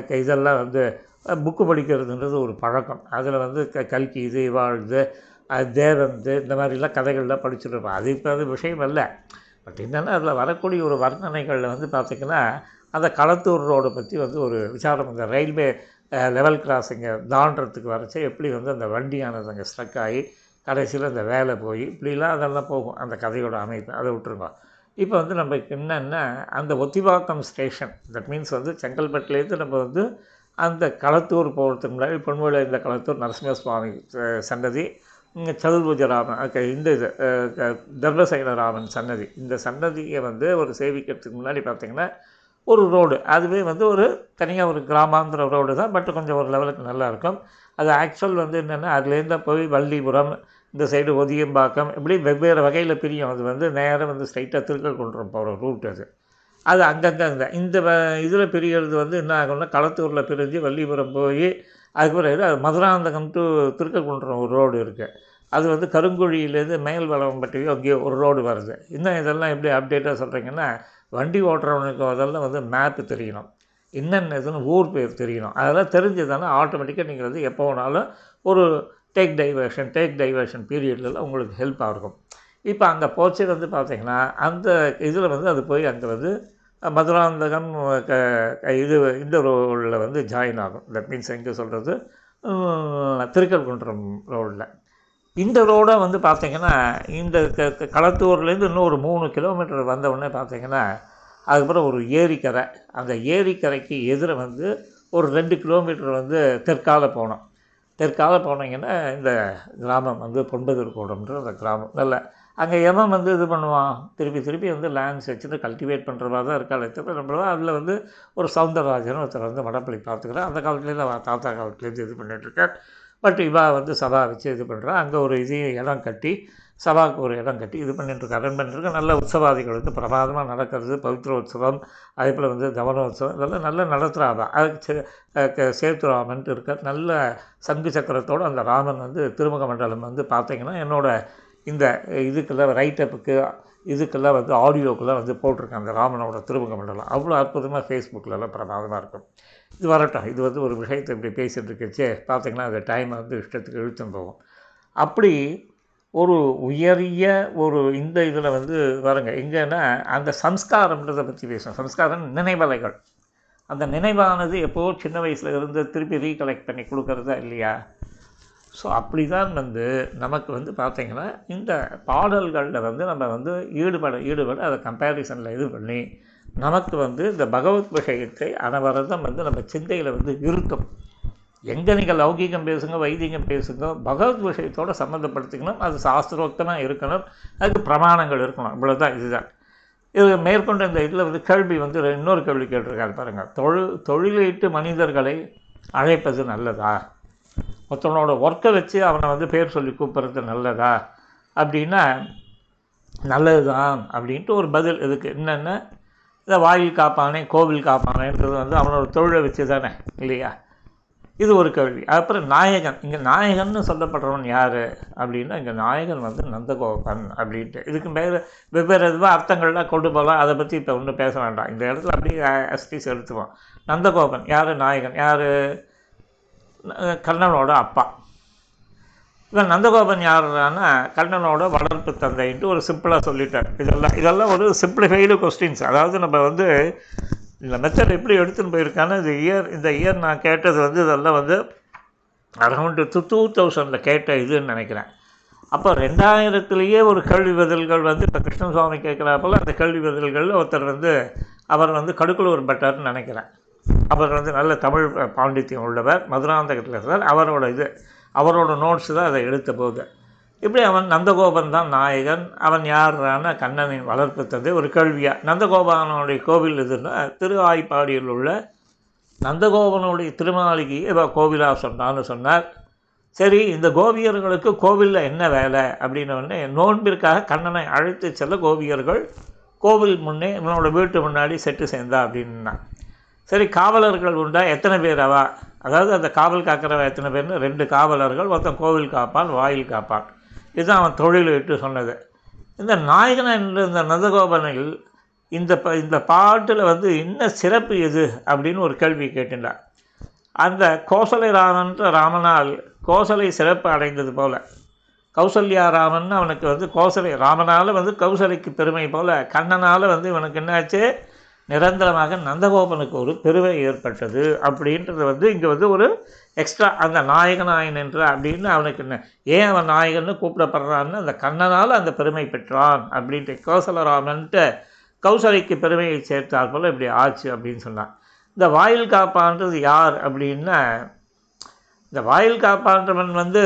இதெல்லாம் வந்து புக்கு படிக்கிறதுன்றது ஒரு பழக்கம். அதில் வந்து க கல்கி இது வாழ்ந்து தேவந்து இந்த மாதிரிலாம் கதைகள்லாம் படிச்சுருப்பேன் அது இப்போ அது விஷயம் அல்ல. பட் என்னென்னா அதில் வரக்கூடிய ஒரு வர்ணனைகளில் வந்து பார்த்திங்கன்னா அந்த களத்தூர் ரோடை பற்றி வந்து ஒரு விசாரம். இந்த ரயில்வே லெவல் கிராஸிங்கை தாண்டறதுக்கு வரைச்சா எப்படி வந்து அந்த வண்டியானது அங்கே ஸ்ட்ரக் ஆகி கடைசியில் அந்த வேலை போய் இப்படிலாம் அதெல்லாம் போகும் அந்த கதையோட அமைப்பு. அதை விட்டுருக்கோம் இப்போ வந்து நமக்கு என்னென்னா அந்த ஒத்திவாக்கம் ஸ்டேஷன் தட் மீன்ஸ் வந்து செங்கல்பட்டுலேருந்து நம்ம வந்து அந்த களத்தூர் போகிறதுக்கு முன்னாடி பொன்முலை இந்த களத்தூர் நரசிம்ம சுவாமி சன்னதி இங்கே சதுர்புஜராமன் அஹ், க- இந்த இது அஹ், க- சன்னதி. இந்த சன்னதியை வந்து ஒரு சேவிக்கிறதுக்கு முன்னாடி பார்த்திங்கன்னா ஒரு ரோடு. அதுவே வந்து ஒரு தனியாக ஒரு கிராமாந்திர ரோடு தான் பட் கொஞ்சம் ஒரு லெவலுக்கு நல்லாயிருக்கும் அது ஆக்சுவல் வந்து என்னென்னா அதுலேருந்து போய் வள்ளிபுரம் இந்த சைடு ஒதியம்பாக்கம் இப்படி வெவ்வேறு வகையில் பிரியும். அது வந்து நேராக வந்து ஸ்ட்ரைட்டாக திருக்கல்குன்றம் போகிற ரூட் அது. அது அங்கங்கே அந்த இந்த இதில் பிரிகிறது வந்து என்ன ஆகும்னா களத்தூரில் பிரிஞ்சு வள்ளிபுரம் போய் அதுக்கு பிறகு அது மதுராந்தகம் டு திருக்கக்குன்றம் ஒரு ரோடு இருக்குது அது வந்து கருங்குழியிலேருந்து மேல் வளம்பட்டியோ அங்கேயோ ஒரு ரோடு வருது. இன்னும் இதெல்லாம் எப்படி அப்டேட்டாக சொல்கிறீங்கன்னா வண்டி ஓட்டுறவனுக்கு அதெல்லாம் வந்து மேப்பு தெரியணும். என்னென்ன இதுன்னு ஊர் பேர் தெரியணும். அதெல்லாம் தெரிஞ்சதுன்னா ஆட்டோமேட்டிக்காக நீங்கள் வந்து எப்போ வேணாலும் ஒரு டேக் டைவர்ஷன் டேக் டைவர்ஷன் பீரியட்லலாம் உங்களுக்கு ஹெல்ப்பாக இருக்கும். இப்போ அங்கே போச்சு வந்து பார்த்திங்கன்னா அந்த இதில் வந்து அது போய் அங்கே வந்து மதுராந்தகம் க இது இந்த ரோடில் வந்து ஜாயின் ஆகும். தட் மீன்ஸ் எங்கே சொல்கிறது திருக்கல்குன்றம் ரோடில் இந்த ரோடை வந்து பார்த்திங்கன்னா இந்த க- களத்தூர்லேருந்து இன்னும் ஒரு மூணு கிலோமீட்டர் வந்தவுடனே பார்த்திங்கன்னா அதுக்கப்புறம் ஒரு ஏரிக்கரை. அந்த ஏரிக்கரைக்கு எதிர வந்து ஒரு ரெண்டு கிலோமீட்டர் வந்து தெற்கால போனோம். தெற்கால போனீங்கன்னா இந்த கிராமம் வந்து பொன்பதூர் கூடம்ன்ற அந்த கிராமம். நல்ல அங்கே எவன் வந்து இது பண்ணுவான்? திருப்பி திருப்பி வந்து லேண்ட்ஸ் வச்சுட்டு கல்டிவேட் பண்ணுறவா தான் இருக்கா தவிர நம்மள அதில் வந்து ஒரு சவுந்தரராஜன் ஒருத்தர் வந்து மடப்பள்ளி பார்த்துக்கிறேன் அந்த காலத்துலேருந்து அவன் தாத்தா காலத்துலேருந்து இது பண்ணிகிட்ருக்கார் பட் இவா வந்து சபா வச்சு இது பண்ணுறான் அங்கே ஒரு இதே இடம் கட்டி சபாவுக்கு ஒரு இடம் கட்டி இது பண்ணிட்டுருக்க ரன் பண்ணிட்டுருக்க நல்ல உற்சவாதிகள் வந்து பிரமாதமாக நடக்கிறது பவித்ர உற்சவம் அதே போல் வந்து தவனோத்சவம் இதெல்லாம் நல்லா நடத்துகிறாங்க அதுக்கு சே- சேத்து க- சேத்துராமன்ட்டு இருக்க நல்ல சங்கு சக்கரத்தோடு அந்த ராமன் வந்து திருமுக மண்டலம் வந்து பார்த்தீங்கன்னா என்னோடய இந்த இதுக்கெல்லாம் ரைட்டப்புக்கு இதுக்கெல்லாம் வந்து ஆடியோக்கெல்லாம் வந்து போட்டிருக்கேன் அந்த ராமனோட திருமுக மண்டலம். அவ்வளோ அற்புதமாக ஃபேஸ்புக்கிலலாம் பிரமாதமாக இருக்கும். இது வரட்டும். இது வந்து ஒரு விஷயத்தை இப்படி பேசிகிட்டு இருக்கச்சே பார்த்தீங்கன்னா அந்த டைமை வந்து இஷ்டத்துக்கு இழுத்துன்னு போகும். அப்படி ஒரு உயரிய ஒரு இந்த இதில் வந்து வருங்க. எங்கன்னா அந்த சம்ஸ்காரம்ன்றதை பற்றி பேசுவோம். சம்ஸ்காரம் நினைவலைகள். அந்த நினைவானது எப்போ சின்ன வயசில் இருந்து திருப்பி ரீகலெக்ட் பண்ணி கொடுக்கறதா இல்லையா? ஸோ அப்படி தான் வந்து நமக்கு வந்து பார்த்திங்கன்னா இந்த பாடல்களில் வந்து நம்ம வந்து ஈடுபட ஈடுபட அதை கம்பேரிசனில் இது பண்ணி நமக்கு வந்து இந்த பகவத் விஷயத்தை அனவரதம் வந்து நம்ம சிந்தையில் வந்து இருக்கும் எங்கே நீங்கள் லௌகீகம் பேசுங்க வைதிகம் பேசுங்க பகவத் விஷயத்தோட சம்மந்தப்படுத்திக்கணும் அது சாஸ்திரோக்தமாக இருக்கணும் அதுக்கு பிரமாணங்கள் இருக்கணும் இவ்வளோதான் இதுதான். இது மேற்கொண்ட இந்த இதில் வந்து கேள்வி வந்து இன்னொரு கேள்வி கேட்டிருக்காரு பாருங்கள் தொழில் தொழிலீட்டு மனிதர்களை அழைப்பது நல்லதா? ஒருத்தவனோட ஒர்க்கை வச்சு அவனை வந்து பேர் சொல்லி கூப்பிட்றது நல்லதா? அப்படின்னா நல்லது தான் அப்படின்ட்டு ஒரு பதில். இதுக்கு என்னென்ன? இந்த வாயில் காப்பானே கோவில் காப்பானேன்றது வந்து அவனோட தொழிலை வச்சு தானே இல்லையா? இது ஒரு கேள்வி. அப்புறம் நாயகன். இங்கே நாயகன்னு சொல்லப்படுறவன் யார்? அப்படின்னா இங்கே நாயகன் வந்து நந்தகோபன் அப்படின்ட்டு. இதுக்கு மேலே வெவ்வேறு இதுவாக அர்த்தங்கள்லாம் கொண்டு போகலாம். அதை பற்றி இப்போ ஒன்றும் பேச வேண்டாம். இந்த இடத்துல அப்படியே அஸ்டிஸ் எடுத்துவோம் நந்தகோபன். யார்? நாயகன். யார்? கர்ணனோட அப்பா. இவன் நந்தகோபன் யாருன்னா கண்ணனோட வளர்ப்பு தந்தைன்ட்டு ஒரு சிம்பிளாக சொல்லிட்டார். இதெல்லாம் இதெல்லாம் ஒரு சிம்பிளிஃபைடு கொஸ்டின்ஸ் அதாவது நம்ம வந்து இந்த மெத்தட் எப்படி எடுத்துன்னு போயிருக்கான்னு இந்த இயர் இந்த இயர் நான் கேட்டது வந்து இதெல்லாம் வந்து அரௌண்டு டூ டூ தௌசண்டில் கேட்ட இதுன்னு நினைக்கிறேன். அப்போ ரெண்டாயிரத்துலேயே ஒரு கேள்வி பதில்கள் வந்து இப்போ கிருஷ்ணசுவாமி சுவாமி அந்த கேள்வி பதில்களில் ஒருத்தர் வந்து அவர் வந்து கடுக்குலூர் பெட்டர்னு நினைக்கிறேன். அவர் வந்து நல்ல தமிழ் பாண்டித்யம் உள்ளவர் மதுராந்தகத்தில் இருந்தார் அவரோட இது அவரோட நோட்ஸ் தான் அதை எடுத்த போது. இப்படி அவன் நந்தகோபன் தான் நாயகன். அவன் யாரான கண்ணனின் வளர்ப்பு தந்தை ஒரு கேள்வியாக நந்தகோபாலனுடைய கோவில் இதுன்னா திருவாய்ப்பாடியில் உள்ள நந்தகோபனுடைய திருமாளிகை இவ கோவிலாக சொன்னான்னு சொன்னார். சரி இந்த கோபியர்களுக்கு கோவிலில் என்ன வேலை? அப்படின்னு உடனே நோன்பிற்காக கண்ணனை அழைத்து செல்ல கோபியர்கள் கோவில் முன்னே இவனோட வீட்டு முன்னாடி செட்டு சேர்ந்தா அப்படின்னா சரி காவலர்கள் உண்டா? எத்தனை பேர் அவா? அதாவது அந்த காவல் காக்கிறவ எத்தனை பேர்னு? ரெண்டு காவலர்கள் ஒருத்தன் கோவில் காப்பான் வாயில் காப்பான். இதுதான் அவன் தொழில் விட்டு சொன்னது. இந்த நாயகன் என்ற இந்த நந்தகோபனில் இந்த ப இந்த பாட்டில் வந்து என்ன சிறப்பு எது அப்படின்னு ஒரு கேள்வி கேட்டுட்டான் அந்த கோசலை ராமன்ற ராமனால் கோசலை சிறப்பு அடைந்தது போல. கௌசல்யா ராமன் அவனுக்கு வந்து கோசலை ராமனால் வந்து கௌசலைக்கு பெருமை போல. கண்ணனால் வந்து இவனுக்கு என்னாச்சு? நிரந்தரமாக நந்தகோபனுக்கு ஒரு பெருமை ஏற்பட்டது அப்படின்றது வந்து இங்கே வந்து ஒரு எக்ஸ்ட்ரா அந்த நாயகனாயன் என்ற அப்படின்னு அவனுக்கு என்ன ஏன் அவன் நாயகன்னு கூப்பிடப்படுறான்னு அந்த கண்ணனால் அந்த பெருமை பெற்றான் அப்படின்ட்டு கோசலராமன்ட்டு கௌசலைக்கு பெருமையை சேர்த்தால் போல் இப்படி ஆச்சு அப்படின்னு சொன்னான். இந்த வாயில் காப்பான்றது யார் அப்படின்னா இந்த வாயில் காப்பான்றவன் வந்து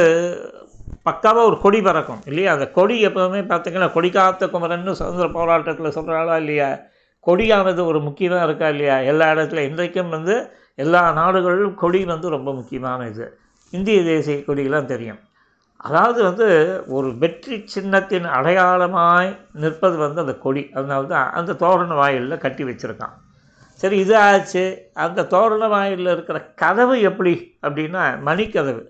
பக்காவாக ஒரு கொடி பறக்கும் இல்லையா? அந்த கொடி எப்போவுமே பார்த்திங்கன்னா கொடி காத்த குமரன்னு சுதந்திர போராட்டத்தில் சொல்கிறாளா இல்லையா? கொடியானது ஒரு முக்கியமாக இருக்கா இல்லையா? எல்லா இடத்துல இன்றைக்கும் வந்து எல்லா நாடுகளிலும் கொடி வந்து ரொம்ப முக்கியமான இது. இந்திய தேசிய கொடியெல்லாம் தெரியும். அதாவது வந்து ஒரு வெற்றி சின்னத்தின் அடையாளமாய் நிற்பது வந்து அந்த கொடி. அதனால தான் அந்த தோரண வாயிலில் கட்டி வச்சுருக்கான். சரி இது ஆச்சு. அந்த தோரண வாயிலில் இருக்கிற கதவு எப்படி அப்படின்னா மணிக்கதவு.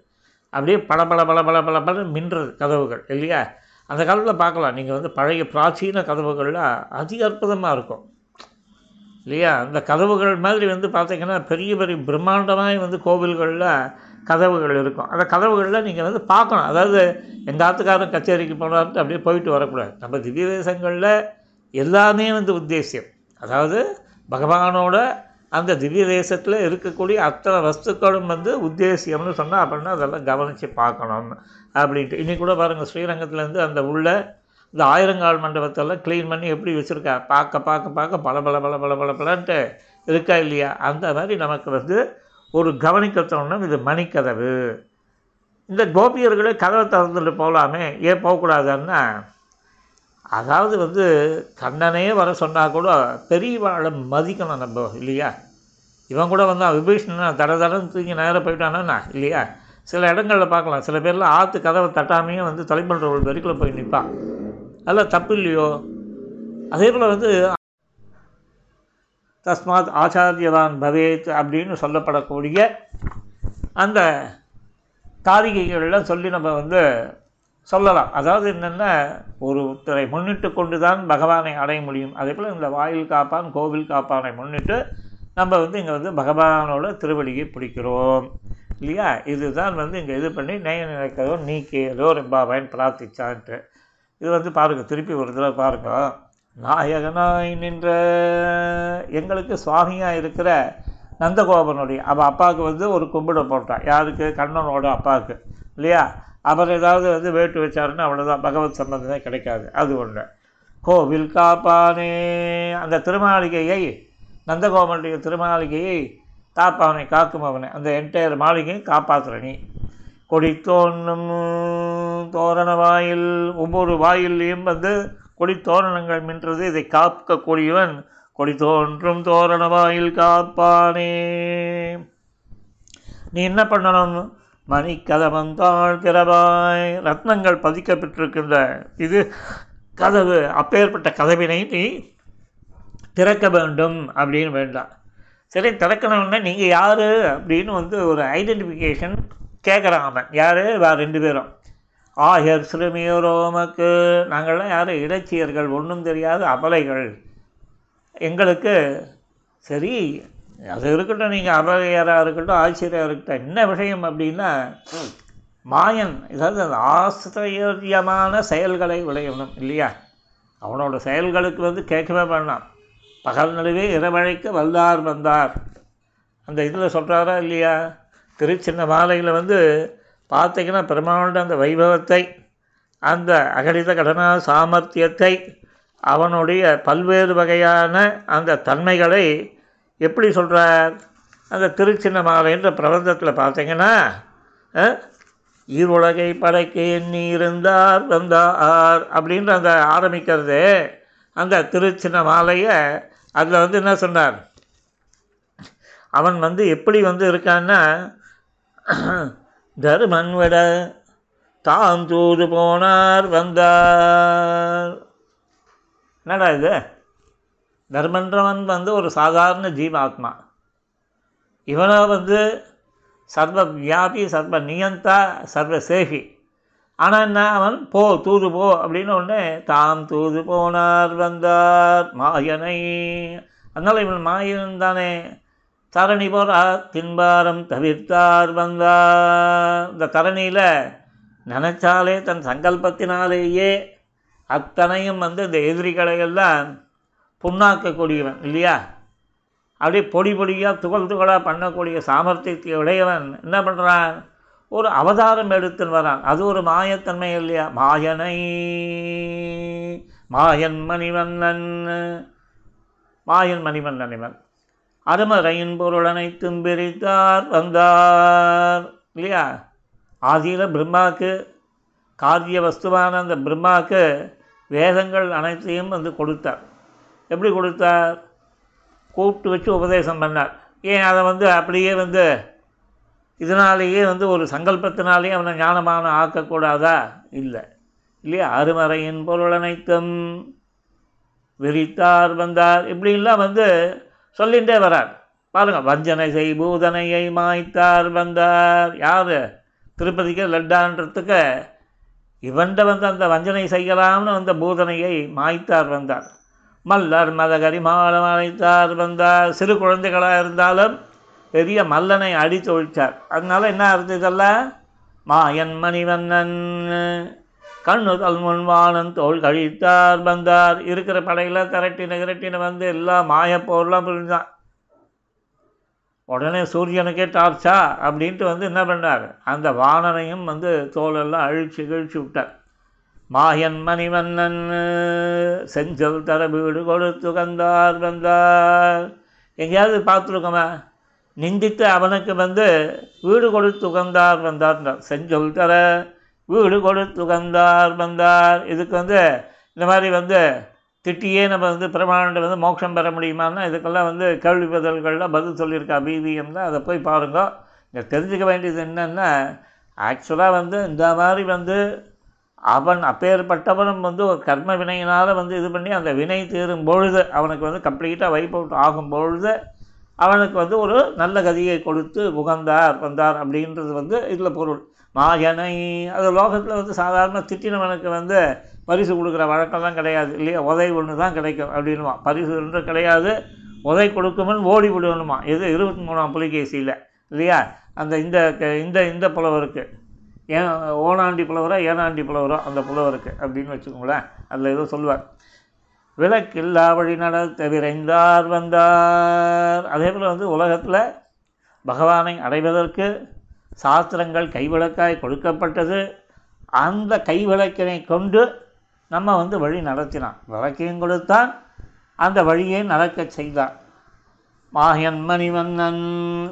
அப்படியே பல பல பல பல பல பல மின்றது கதவுகள் இல்லையா? அந்த காலத்தில் பார்க்கலாம். நீங்கள் வந்து பழைய பிராச்சீன கதவுகள்லாம் அதிக அற்புதமாக இருக்கும். இல்லையா? அந்த கதவுகள் மாதிரி வந்து பார்த்திங்கன்னா பெரிய பெரிய பிரம்மாண்டமாய் வந்து கோவில்களில் கதவுகள் இருக்கும். அந்த கதவுகளில் நீங்கள் வந்து பார்க்கணும். அதாவது எங்கள் ஆத்துக்காரன் கச்சேரிக்கு போனார்ட்டு அப்படியே போயிட்டு வரக்கூடாது. நம்ம திவ்ய தேசங்களில் எல்லாமே வந்து உத்தேசியம். அதாவது பகவானோட அந்த திவ்ய தேசத்தில் இருக்கக்கூடிய அத்தனை வஸ்துக்களும் வந்து உத்தேசியம்னு சொன்னால் அப்படின்னா அதெல்லாம் கவனித்து பார்க்கணும். அப்படின்ட்டு. இன்றைக்கி கூட பாருங்கள் ஸ்ரீரங்கத்துலேருந்து அந்த உள்ள இந்த ஆயிரங்கால் மண்டபத்தெல்லாம் க்ளீன் பண்ணி எப்படி வச்சுருக்கா? பார்க்க பார்க்க பார்க்க பல பல பல பல பல பலன்ட்டு இருக்கா இல்லையா? அந்த மாதிரி நமக்கு வந்து ஒரு கவனிக்க தோணும் இது மணிக்கதவு. இந்த கோபியர்களே கதவை திறந்துட்டு போகலாமே ஏன் போகக்கூடாதுன்னா அதாவது வந்து கண்ணனே வர சொன்னால் கூட பெரியவாளை மதிக்கணும் நம்ம இல்லையா? இவன் கூட வந்தான் விபீஷணன் தட தடன்னு தூங்கி நேராக போயிட்டானா இல்லையா? சில இடங்களில் பார்க்கலாம். சில பேர்லாம் ஆற்று கதவை தட்டாமையே வந்து தலைமன்ற வரைக்குள்ள போய் நிற்பான் அதெல்லாம் தப்பு இல்லையோ அதே போல் வந்து தஸ்மாத் ஆச்சாரியவான் பவேத் அப்படின்னு சொல்லப்படக்கூடிய அந்த காரிகைகள்லாம் சொல்லி நம்ம வந்து சொல்லலாம். அதாவது என்னென்னா ஒருத்தரை முன்னிட்டு கொண்டு தான் பகவானை அடைய முடியும். அதே போல் இந்த வாயில் காப்பான் கோவில் காப்பானை முன்னிட்டு நம்ம வந்து இங்கே வந்து பகவானோட திருவடியை பிடிக்கிறோம். இல்லையா? இதுதான் வந்து இங்கே இது பண்ணி நெய் நினைக்கிறதோ நீக்கியதோ ரெம்பாபாயின் பிரார்த்திச்சான்ட்டு. இது வந்து பாருங்கள் திருப்பி ஒரு தடவை பாருங்க நாயகனாய் நின்ற எங்களுக்கு சுவாமியாக இருக்கிற நந்தகோபனுடைய அவள் அப்பாவுக்கு வந்து ஒரு கும்பிட போட்டான் யாருக்கு? கண்ணனோட அப்பாவுக்கு இல்லையா? அவர் ஏதாவது வந்து வேட்டு வச்சாருன்னு அவ்வளோதான் பகவத் சம்பந்தமே கிடைக்காது. அது ஒன்று கோவில் காப்பானே. அந்த திருமாளிகையை நந்தகோபனுடைய திருமாளிகையை காப்பானை காக்கும் அவனை. அந்த என்டையர் மாளிகையும் காப்பாற்றுற நீ. கொடி தோன்றும் தோரண வாயில் ஒவ்வொரு வாயிலையும் வந்து கொடித்தோரணங்கள் மின்றது. இதை காக்கக்கூடியவன் கொடி தோன்றும் தோரண வாயில் காப்பானே. நீ என்ன பண்ணணும்? மணிக்கதவந்தாள் திறவாய் ரத்னங்கள் பதிக்கப்பட்டிருக்கின்ற இது கதவு. அப்பேற்பட்ட கதவினை நீ திறக்க வேண்டும் அப்படின்னு வேண்டாம். சரி திறக்கணும்னா நீங்கள் யார் அப்படின்னு வந்து ஒரு ஐடென்டிஃபிகேஷன் கேட்குறான் அவன். யார்? வேறு ரெண்டு பேரும். ஆயர் சிறுமியோரோமக்கு நாங்கள்லாம் யார்? இடைச்சியர்கள். ஒன்றும் தெரியாத. அபலைகள். எங்களுக்கு சரி அது இருக்கட்டும். நீங்கள் அபலையராக இருக்கட்டும் ஆச்சரியாக இருக்கட்டும். என்ன விஷயம் அப்படின்னா மாயன் அந்த ஆசிரியமான செயல்களை விளையணும் இல்லையா? அவனோட செயல்களுக்கு வந்து கேட்கவே வேண்டாம். பகல் நடுவே இரவழைக்க வல்லார் வந்தார். அந்த இதில் சொல்கிறாரா இல்லையா? திருச்சின்ன மாலையில் வந்து பார்த்தீங்கன்னா பெருமானோட அந்த வைபவத்தை அந்த அகடித கடனா சாமர்த்தியத்தை அவனுடைய பல்வேறு வகையான அந்த தன்மைகளை எப்படி சொல்கிறார் அந்த திருச்சின்ன மாலைன்ற பிரபந்தத்தில் பார்த்தீங்கன்னா ஈருலகை படைக்க எண்ணி இருந்தார் வந்தார் அப்படின்ற அந்த ஆரம்பிக்கிறது அந்த திருச்சின்ன மாலையை அதில் வந்து என்ன சொன்னார்? அவன் வந்து எப்படி வந்து இருக்கான்னா தர்மன் விட தாம் தூது போனார் வந்தார். என்னடா இது? தர்மன்றவன் வந்து ஒரு சாதாரண ஜீவாத்மா. இவனை வந்து சர்வ வியாபி சர்வ நியந்தா சர்வ சேகி ஆனால் என்ன? அவன் போ தூது போ அப்படின்னு ஒன்று தாம் தூது போனார் வந்தார். மாயனை. அதனால் இவன் மாயன் தானே? தரணி போறார் தின்பாரம் தவிர்த்தார் வந்தார் இந்த தரணியில் நினச்சாலே தன் சங்கல்பத்தினாலேயே அத்தனையும் வந்து இந்த எதிரிகளை எல்லாம் புண்ணாக்கக்கூடியவன் இல்லையா? அப்படியே பொடி பொடியாக துகள் துகளாக பண்ணக்கூடிய சாமர்த்தியத்தை உடையவன் என்ன பண்ணுறான் ஒரு அவதாரம் எடுத்துன்னு வரான். அது ஒரு மாயத்தன்மை இல்லையா? மாயனை மாயன் மணிவண்ணன் மாயன் மணிவண்ணன் இவன். அருமறையின் பொருள் அனைத்தும் பிரித்தார் வந்தார். இல்லையா? ஆதியில் பிரம்மாவுக்கு காரிய வஸ்துவான அந்த பிரம்மாவுக்கு வேதங்கள் அனைத்தையும் வந்து கொடுத்தார். எப்படி கொடுத்தார்? கூப்பிட்டு வச்சு உபதேசம் பண்ணார். ஏன் அதை வந்து அப்படியே வந்து இதனாலேயே வந்து ஒரு சங்கல்பத்தினாலேயே அவனை ஞானமான ஆக்கக்கூடாதா? இல்லை. இல்லையா? அருமறையின் பொருள் அனைத்தும் விரித்தார் வந்தார். இப்படிலாம் வந்து சொல்லிகிட்டே வரார். பாருங்கள் வஞ்சனை செய் பூதனையை மாய்த்தார் வந்தார். யார்? திருப்பதிக்கு லட்டான்றதுக்கு இவன்ட வந்து அந்த வஞ்சனை செய்யலாம்னு அந்த பூதனையை மாய்த்தார் வந்தார். மல்லர் மதகரி மாலம் அழைத்தார் வந்தார். சிறு குழந்தைகளாக இருந்தாலும் பெரிய மல்லனை அடித்து ஒழித்தார். அதனால என்ன இருந்ததெல்லாம் மாயன் மணிவண்ணன். கண்ணு தல்முன் வானன் தோல் கழித்தார் வந்தார். இருக்கிற படையில் திரட்டின கிரட்டின வந்து எல்லாம் மாயப்போர்லாம் புரிஞ்சான் உடனே சூரியனுக்கே டார்ச்சா அப்படின்ட்டு வந்து என்ன பண்ணார்? அந்த வானனையும் வந்து தோலெல்லாம் அழிச்சு கிழிச்சு விட்டார். மாயன் மணிவண்ணன் செஞ்சல் தர வீடு கொடுத்து கந்தார் வந்தார். எங்கேயாவது பார்த்துருக்கோமே? நிந்தித்து அவனுக்கு வந்து வீடு கொடுத்து உகந்தார் வந்தார்ன்றார் செஞ்சொல் தர வீடு கொடுத்து உகந்தார் வந்தார். இதுக்கு வந்து இந்த மாதிரி வந்து திட்டியே நம்ம வந்து பிரமாண்ட வந்து மோட்சம் பெற முடியுமான்னா இதுக்கெல்லாம் வந்து கேள்வி பதில்கள்லாம் பதில் சொல்லியிருக்கா பிவிஎம்ல அதை போய் பாருங்க. இங்கே தெரிஞ்சுக்க வேண்டியது என்னென்னா ஆக்சுவலாக வந்து இந்த மாதிரி வந்து அவன் அப்பேற்பட்டவனும் வந்து ஒரு கர்ம வினையினால் வந்து இது பண்ணி அந்த வினை தீரும் பொழுது அவனுக்கு வந்து கம்ப்ளீட்டாக வைப் அவுட் ஆகும் பொழுது அவனுக்கு வந்து ஒரு நல்ல கதியை கொடுத்து உகந்தார் வந்தார் அப்படின்றது வந்து இதில் பொருள். மாயனை அது லோகத்தில் வந்து சாதாரண திட்டினவனுக்கு வந்து பரிசு கொடுக்குற வழக்கம்லாம் கிடையாது இல்லையா? உதை ஒன்று தான் கிடைக்கும் அப்படின்னுவான். பரிசு ஒன்று கிடையாது உதை கொடுக்குமன் ஓடி விடணுமா இது இருபத்தி மூணாம் புலிகேசியில் இல்லையா? அந்த இந்த க- இந்த இந்த புலவருக்கு. ஏன் ஓனாண்டி புலவரோ ஏனாண்டி புலவரோ அந்த புலவருக்கு அப்படின்னு வச்சுக்கோங்களேன். அதில் ஏதோ சொல்லுவார். விளக்கில்லா வழி நடத்த விரைந்தார் வந்தார். அதே போல் வந்து உலகத்தில் பகவானை அடைவதற்கு சாஸ்திரங்கள் கைவிளக்காய் கொடுக்கப்பட்டது. அந்த கைவிளக்கினை கொண்டு நம்ம வந்து வழி நடத்தினான். விளக்கையும் கொடுத்தான். அந்த வழியை நடக்கச் செய்தான். மாயன் மணிவண்ணன்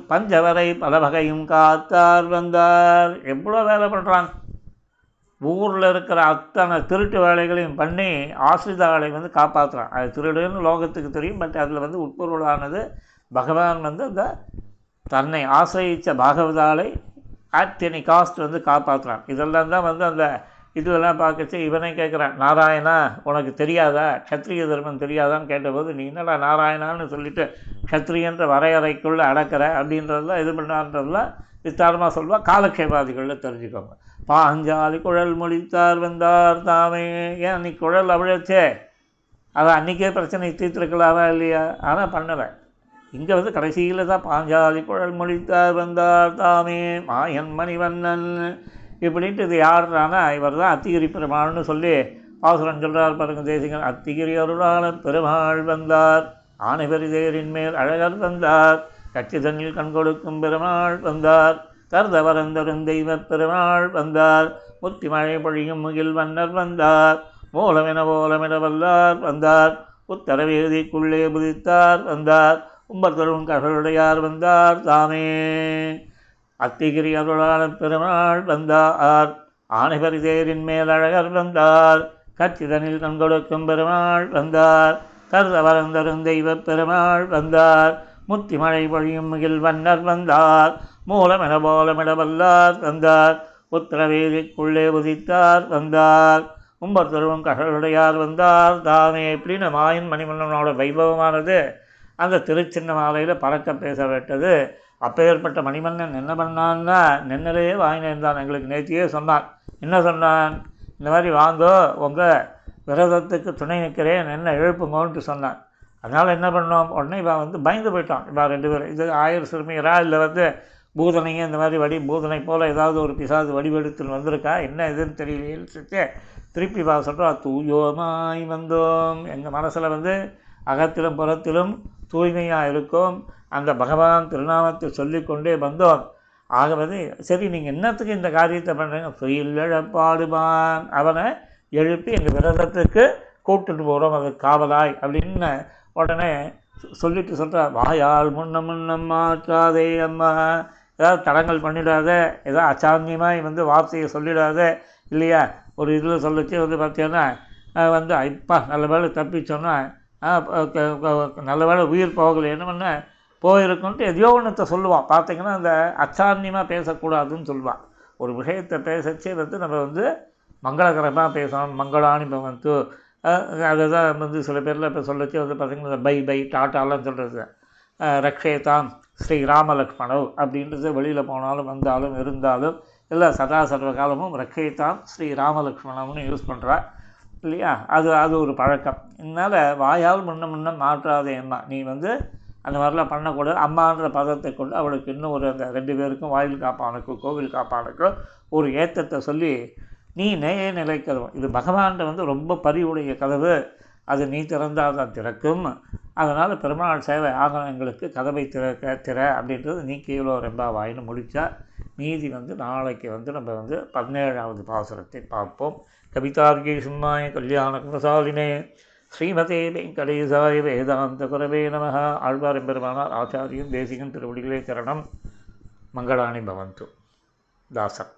பஞ்சவரை பல வகையும் காத்தார் வந்தார். எவ்வளோ வேலை பண்ணுறான் ஊரில் இருக்கிற அத்தனை திருட்டு வேலைகளையும் பண்ணி ஆசிரிதாளை வந்து காப்பாற்றுறான் அது திருடுன்னு லோகத்துக்கு தெரியும் பட் அதில் வந்து உட்பொருளானது பகவான் வந்து அந்த தன்னை ஆசிரியித்த பாகவதாலை அட் எனி காஸ்ட் வந்து காப்பாற்றலாம் இதெல்லாம் தான் வந்து அந்த இதுவெல்லாம் பார்க்கச்சு இவனே கேட்குறான் நாராயணா உனக்கு தெரியாதா? க்ஷத்ரிய தர்மம் தெரியாதான்னு கேட்டபோது நீ என்னடா நாராயணான்னு சொல்லிட்டு க்ஷத்ரியன்ற வரையறைக்குள்ளே அடக்கிற? அப்படின்றதெல்லாம் இது பண்ணான்றதெல்லாம் விஸ்தாரமாக சொல்வா காலக்ஷேபாதிகளில் தெரிஞ்சுக்கோங்க. பாஞ்சாலி குழல் முடித்தார் வந்தார் தாமே. ஏன் அன்னைக்கு குழல் அவிழச்சே. அதை அன்றைக்கே பிரச்சனை தீர்த்துருக்கலாமா இல்லையா? ஆனால் பண்ணலை. இங்கே வந்து கடைசியில் தான் பாஞ்சாலி குழல் முடித்தார் வந்தார் தாமே. மாயன் மணிவண்ணன். இப்படின்ட்டு இது யாருறானா இவர் தான் அத்திகிரி பெருமாள்னு சொல்லி பாசுரம் சொல்கிறார் பாருங்க தேசிகன். அத்திகிரி அருளாளர் பெருமாள் வந்தார். ஆனைபெரிதேரின் மேல் அழகர் வந்தார். கச்சிதனில் கண் கொடுக்கும் பெருமாள் வந்தார். கருதவரந்தரும் தெய்வ பெருமாள் வந்தார். முத்தி மழை பொழியும் முகில் வண்ணர் வந்தார். மூலமென போலமென வல்லார் வந்தார். உத்தரவேதிக்குள்ளே புதித்தார் வந்தார். கும்பத்தரும் கடலுடையார் வந்தார் தாமே. அத்திகிரி அருளாளர் பெருமாள் வந்தார். ஆணைபரி தேரின் மேல் அழகர் வந்தார். கச்சிதனில் கண்கொடுக்கும் பெருமாள் வந்தார். கருதவரந்தரும் தெய்வ பெருமாள் வந்தார். முத்தி மழை பொழியும் முகில் வண்ணர் வந்தார். மூலமென போலமென வல்லார் வந்தார். உத்தரவேதிக்குள்ளே உதித்தார் வந்தார். உம்பத்தருவம் கடலுடையார் வந்தார் தாமே. இப்படின்னு மாயன் மணிமன்னனோட வைபவமானது அந்த திருச்சின்ன மாலையில் பறக்க பேச விட்டது அப்பேற்பட்ட மணிமன்னன் என்ன பண்ணான்னா நின்னலையே வாங்கினிருந்தான் எங்களுக்கு நேற்றியே சொன்னான். என்ன சொன்னான்? இந்த மாதிரி வாங்கோ உங்கள் விரதத்துக்கு துணை நிற்கிறேன். என்ன எழுப்புங்கோன்ட்டு சொன்னான். அதனால் என்ன பண்ணோம்? உடனே இவன் வந்து பயந்து போயிட்டான். இவன் ரெண்டு பேரும். இது ஆயிரம் சிறுமியரா? இல்லை வந்து பூதனைங்க இந்த மாதிரி வடி பூதனை போல் ஏதாவது ஒரு பிசாது வடிவெடுத்துன்னு வந்திருக்கா? என்ன இதுன்னு தெரியலையேன்னு சொல்லிட்டு திருப்பி பா சொல்கிறோம் தூயோமாய் வந்தோம். எங்கள் மனசில் வந்து அகத்திலும் புறத்திலும் தூய்மையாக இருக்கும். அந்த பகவான் திருநாமத்தை சொல்லிக்கொண்டே வந்தோம் ஆகவது சரி நீங்கள் என்னத்துக்கு இந்த காரியத்தை பண்ணுறீங்க துயிலழப்பாடுவான் அவனை எழுப்பி எங்கள் விரதத்துக்கு கூப்பிட்டுட்டு போகிறோம் அது காவலாய் அப்படின்னு உடனே சொல்லிட்டு சொல்கிறார் வாயால் முன்ன முன்ன மாற்றாதே அம்மா. ஏதாவது தடங்கள் பண்ணிடாத. ஏதாவது அச்சாந்தியமாக வந்து வார்த்தையை சொல்லிடாத. இல்லையா? ஒரு இதில் சொல்லிச்சு வந்து பார்த்தீங்கன்னா வந்து இப்பா நல்ல வேலை தப்பிச்சோன்னா நல்ல வேலை உயிர் போகலை. என்ன பண்ண? போயிருக்குன்ட்டு எதையோ ஒன்றத்தை சொல்லுவான் பார்த்தீங்கன்னா அந்த அச்சாந்தியமாக பேசக்கூடாதுன்னு சொல்லுவான் ஒரு விஷயத்தை பேசச்சு வந்து நம்ம வந்து மங்களகரமாக பேசணும். மங்களானி பவந்து அதை தான் வந்து சில பேரில் இப்போ சொல்லச்சு வந்து பார்த்திங்கன்னா பை பை டாட்டாலாம் சொல்கிறது ரக்ஷேதாம் ஸ்ரீ ராமலக்ஷ்மணவ் அப்படின்றது வெளியில் போனாலும் வந்தாலும் இருந்தாலும் இல்லை சதா சர்வ காலமும் ரக்ஷேதாம் ஸ்ரீ ராமலக்ஷ்மணம்னு யூஸ் பண்ணுறா இல்லையா? அது அது ஒரு பழக்கம். இதனால் வாயால் முன்ன முன்ன மாற்றாதே அம்மா. நீ வந்து அந்த மாதிரிலாம் பண்ணக்கூடாது. அம்மான்ற பதத்தை கொண்டு அவளுக்கு இன்னும் ஒரு அந்த ரெண்டு பேருக்கும் வாயில் காப்பானுக்கும் கோவில் காப்பானுக்கும் ஒரு ஏத்தத்தை சொல்லி நீ நேய நிலை இது பகவான்கிட்ட வந்து ரொம்ப பரிவுடைய கதவு. அது நீ திறந்தால் தான் திறக்கும். அதனால் பெருமாள் சேவை ஆகணங்களுக்கு கதவை திறக்க திற அப்படின்றது நீ கீழோ ரெம்பா வாயின்னு முடித்தா மீதி வந்து நாளைக்கு வந்து நம்ம வந்து பதினேழாவது பாசுரத்தை பார்ப்போம். கவிதார்கி சிம்மாய கல்யாண குணசாலினே. ஸ்ரீமதே வெங்கடேசாய வேதாந்த குரவே நம ஆழ்வார் எம்பெருமானார் ஆச்சாரியன் தேசிகன் திருவடிகளே சரணம். மங்களாணி பவந்து. தாசன்